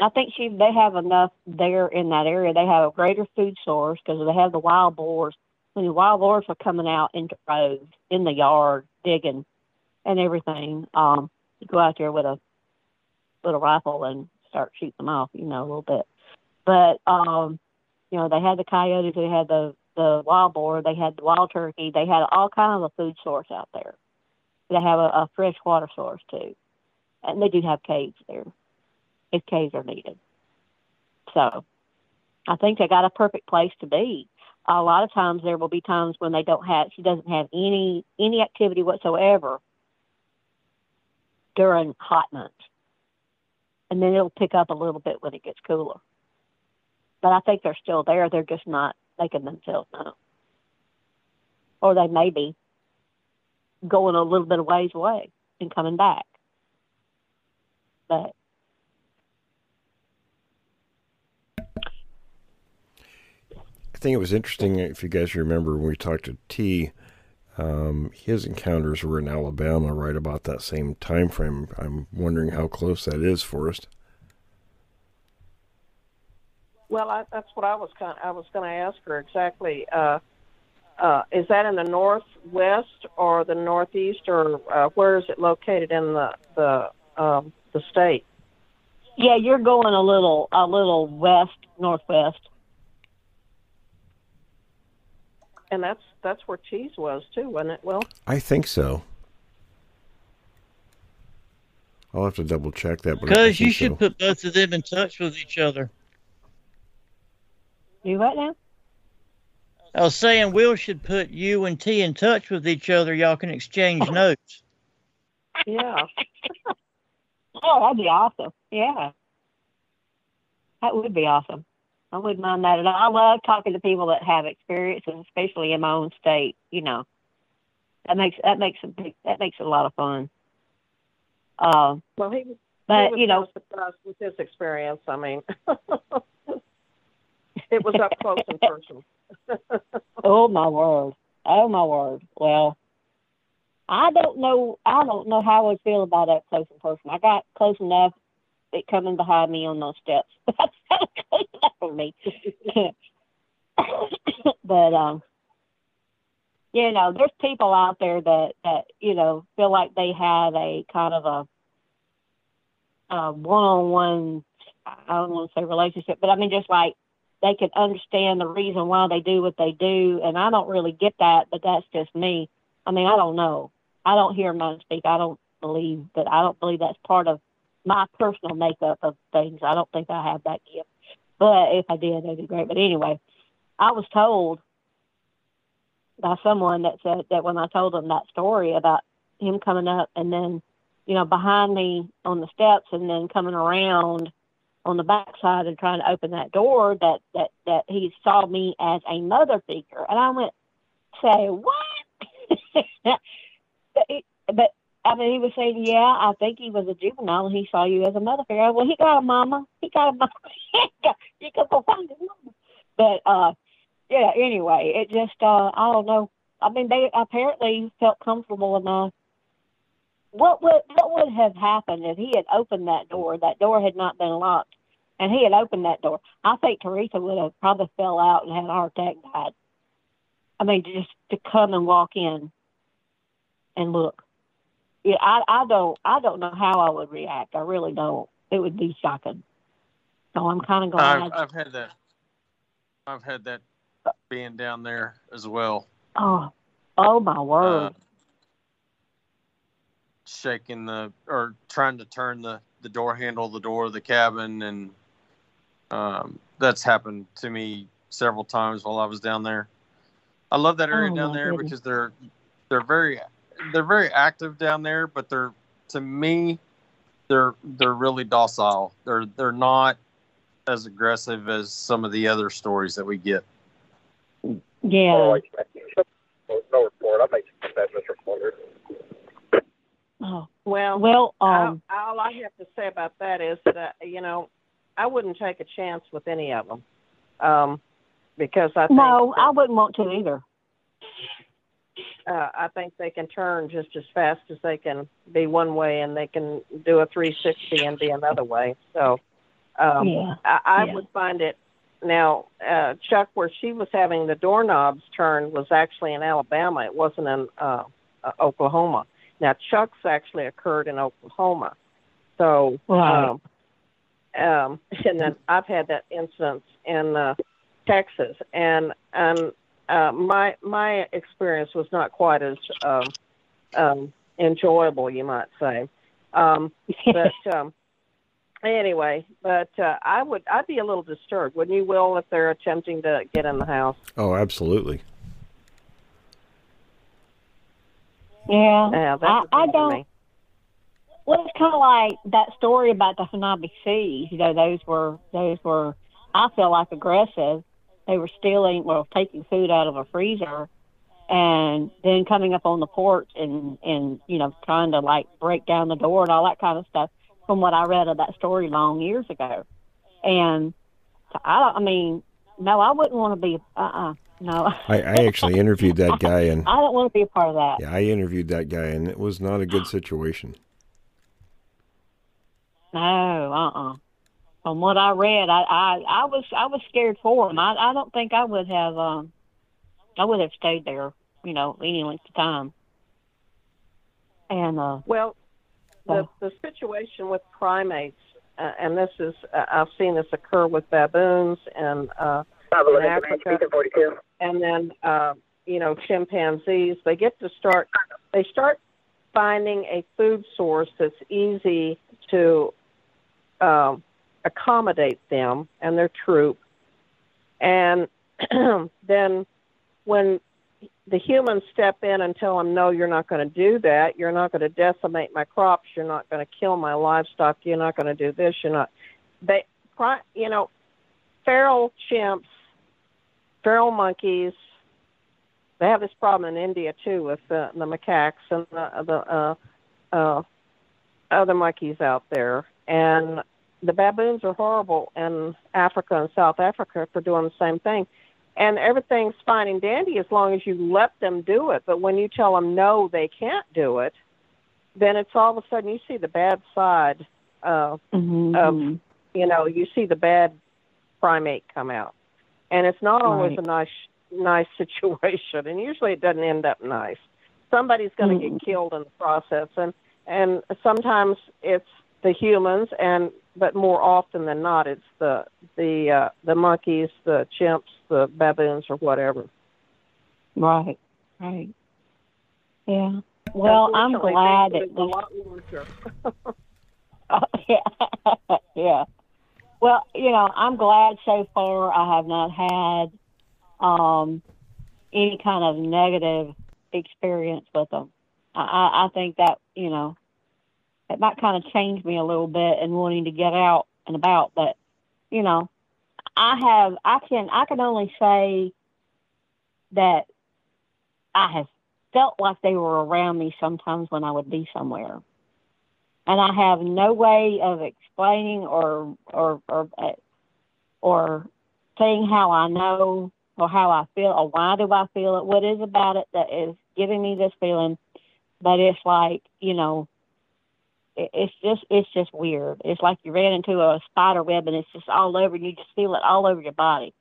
I think she they have enough there in that area. They have a greater food source because they have the wild boars. When the wild boars are coming out into roads in the yard digging and everything, um, go out there with a little rifle and start shooting them off, you know, a little bit. But um, you know, they had the coyotes, they had the the wild boar, they had the wild turkey, they had all kinds of food source out there. They have a, a fresh water source too, and they do have caves there if caves are needed. So, I think they got a perfect place to be. A lot of times there will be times when they don't have she doesn't have any any activity whatsoever during hot months. And then it'll pick up a little bit when it gets cooler. But I think they're still there. They're just not making themselves known. Or they may be going a little bit of ways away and coming back. But I think it was interesting if you guys remember when we talked to T um, his encounters were in Alabama right about that same time frame. I'm wondering how close that is, Forrest. Well, I, that's what I was kind. I was going to ask her exactly. Uh, uh, is that in the northwest or the northeast, or uh, where is it located in the the um, the state? Yeah, you're going a little a little west northwest. And that's that's where cheese was too, wasn't it? Well, I think so. I'll have to double check that. Because you should so. put both of them in touch with each other. You what now? I was saying Will should put you and T in touch with each other. Y'all can exchange notes. Yeah. oh, that'd be awesome. Yeah. That would be awesome. I wouldn't mind that at all. I love talking to people that have experiences, especially in my own state. You know, that makes that makes a big, that makes a lot of fun. Um, well, he was, but he was you know, surprised with his experience. I mean, it was up close and personal. oh my word! Oh my word! Well, I don't know. I don't know how I would feel about that close and personal. I got close enough. It coming behind me on those steps. That's close enough for me. but um, you know, there's people out there that that you know feel like they have a kind of a, a one-on-one. I don't want to say relationship, but I mean just like they can understand the reason why they do what they do, and I don't really get that, but that's just me. I mean, I don't know. I don't hear mine speak. I don't believe that. I don't believe that's part of my personal makeup of things. I don't think I have that gift. But if I did, that'd be great. But anyway, I was told by someone that said that when I told them that story about him coming up and then, you know, behind me on the steps and then coming around on the backside and trying to open that door that that that he saw me as a mother figure and I went say what but I mean he was saying yeah I think he was a juvenile and he saw you as a mother figure well he got a mama he got a mama he could go find his mama but uh yeah, anyway, it just uh I don't know. I mean they apparently felt comfortable enough. What would what would have happened if he had opened that door? That door had not been locked and he had opened that door. I think Theresa would have probably fell out and had a heart attack died. I mean just to come and walk in and look. Yeah, I, I don't I don't know how I would react. I really don't. It would be shocking. So I'm kind of glad. I've, I've had that. I've had that being down there as well. Oh, oh my word! Uh, shaking the or trying to turn the the door handle the door of the cabin, and um, that's happened to me several times while I was down there. I love that area oh, down there goodness. because they're they're very they're very active down there, but they're to me they're they're really docile. They're they're not as aggressive as some of the other stories that we get. Yeah. No report. I make that, Mr. Porter. Oh well, well. Um, all, all I have to say about that is that you know I wouldn't take a chance with any of them, um, because I no, that, I wouldn't want to either. Uh, I think they can turn just as fast as they can be one way, and they can do a 360 and be another way. So, um, yeah. I, I yeah. would find it now, uh, Chuck, where she was having the doorknobs turned was actually in Alabama. It wasn't in uh, uh, Oklahoma. Now, Chuck's actually occurred in Oklahoma. So, um, um, and then I've had that instance in uh, Texas, and and uh, my my experience was not quite as um, um, enjoyable, you might say. Um, but um, anyway, but uh, I would I'd be a little disturbed, wouldn't you, Will, if they're attempting to get in the house? Oh, absolutely. Yeah, yeah I, I don't. Well, it's kind of like that story about the Honobia Seas. You know, those were those were I feel like aggressive. They were stealing, well, taking food out of a freezer, and then coming up on the porch and and you know trying to like break down the door and all that kind of stuff from what I read of that story long years ago. And I don't, I mean, no, I wouldn't want to be, uh uh-uh, uh no. I, I actually interviewed that guy and I don't want to be a part of that. Yeah, I interviewed that guy and it was not a good situation. No, uh uh From what I read, I, I, I was I was scared for him. I, I don't think I would have um I would have stayed there, you know, any length of time. And uh well, the, the situation with primates, uh, and this is, uh, I've seen this occur with baboons and uh, in Africa, and then, uh, you know, chimpanzees, they get to start, they start finding a food source that's easy to um, accommodate them and their troop. And then when the humans step in and tell them, no, you're not going to do that. You're not going to decimate my crops. You're not going to kill my livestock. You're not going to do this. You're not. They, you know, feral chimps, feral monkeys. They have this problem in India too with the, the macaques and the, the uh, uh, other monkeys out there. And the baboons are horrible in Africa and South Africa for doing the same thing. And everything's fine and dandy as long as you let them do it. But when you tell them no, they can't do it, then it's all of a sudden you see the bad side uh, Mm-hmm. of, you know, you see the bad primate come out. And it's not always Right. a nice, nice situation. And usually it doesn't end up nice. Somebody's going to Mm-mm. get killed in the process. And, and sometimes it's the humans and but more often than not it's the the uh the monkeys the chimps the baboons or whatever Right. Right. Yeah. Well, I'm glad things at a lot longer. Oh, yeah, yeah. Well, you know, I'm glad so far I have not had um, any kind of negative experience with them. I, I, I think that you know it might kind of change me a little bit and wanting to get out and about. But you know, I have I can I can only say that I have felt like they were around me sometimes when I would be somewhere and I have no way of explaining or or or or saying how I know or how I feel or why do I feel it. What is about it that is giving me this feeling? But it's like you know, it's just it's just weird. It's like you ran into a spider web and it's just all over. and You just feel it all over your body,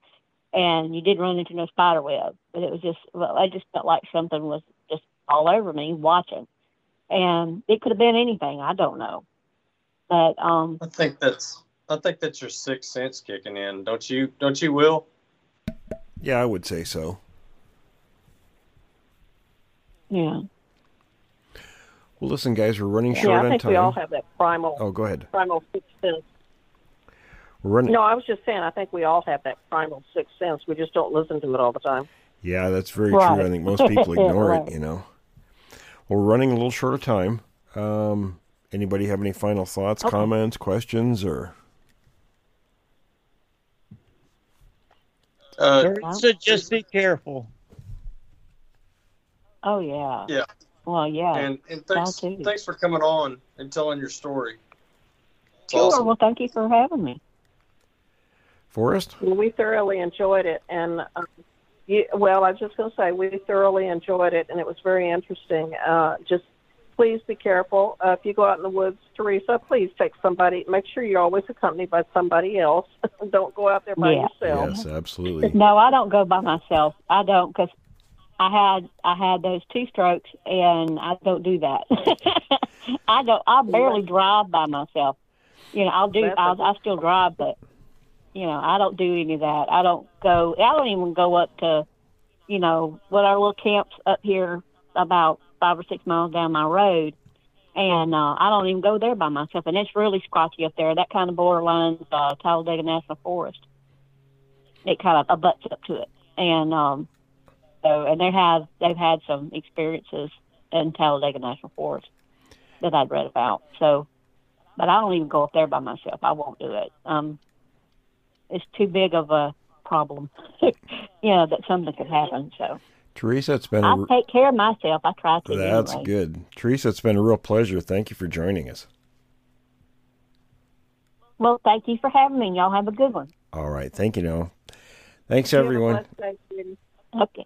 and you didn't run into no spider web, but it was just well, I just felt like something was just all over me watching and it could have been anything. I don't know, but um, I think that's I think that's your sixth sense kicking in, don't you? Don't you, Will? Yeah, I would say so. yeah, Well, listen, guys, we're running yeah short on time. i think we all have that primal Oh, go ahead. primal sixth sense We're running. no i was just saying i think we all have that primal sixth sense we just don't listen to it all the time Yeah, that's very Right. true. I think most people ignore Right. it, you know. Well, we're running a little short of time. Um, anybody have any final thoughts, Okay. comments, questions, or Uh, Theresa, just be careful. oh yeah, Yeah. Well, yeah, and and thanks thanks for coming on and telling your story. It's sure. awesome. Well, thank you for having me. Forrest? Well, we thoroughly enjoyed it, and um, you, well, I was just going to say we thoroughly enjoyed it, and it was very interesting. Uh, just please be careful uh, if you go out in the woods, Theresa. Please take somebody. Make sure you're always accompanied by somebody else. Don't go out there by Yeah. yourself. Yes, absolutely. No, I don't go by myself. I don't because I had I had those two strokes, and I don't do that. I don't. I barely drive by myself. You know, I'll do. I'll, I still drive, but you know, I don't do any of that. I don't go. I don't even go up to, you know, what our little camps up here about five or six miles down my road, and uh, I don't even go there by myself. And it's really scratchy up there. That kind of borderlines uh, Talladega National Forest. It kind of abuts up to it, and um, so and they have they've had some experiences in Talladega National Forest that I'd read about. So, but I don't even go up there by myself. I won't do it. Um, it's too big of a problem, you know, that something could happen. So Theresa, it's been I a, take care of myself. I try to. that's anyway. good. Theresa, it's been a real pleasure. Thank you for joining us. Well, thank you for having me. Y'all have a good one. All right, thank you, Noah. Thanks, You everyone. blessed. Okay.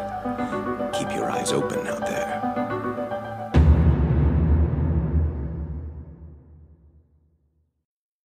eyes open there.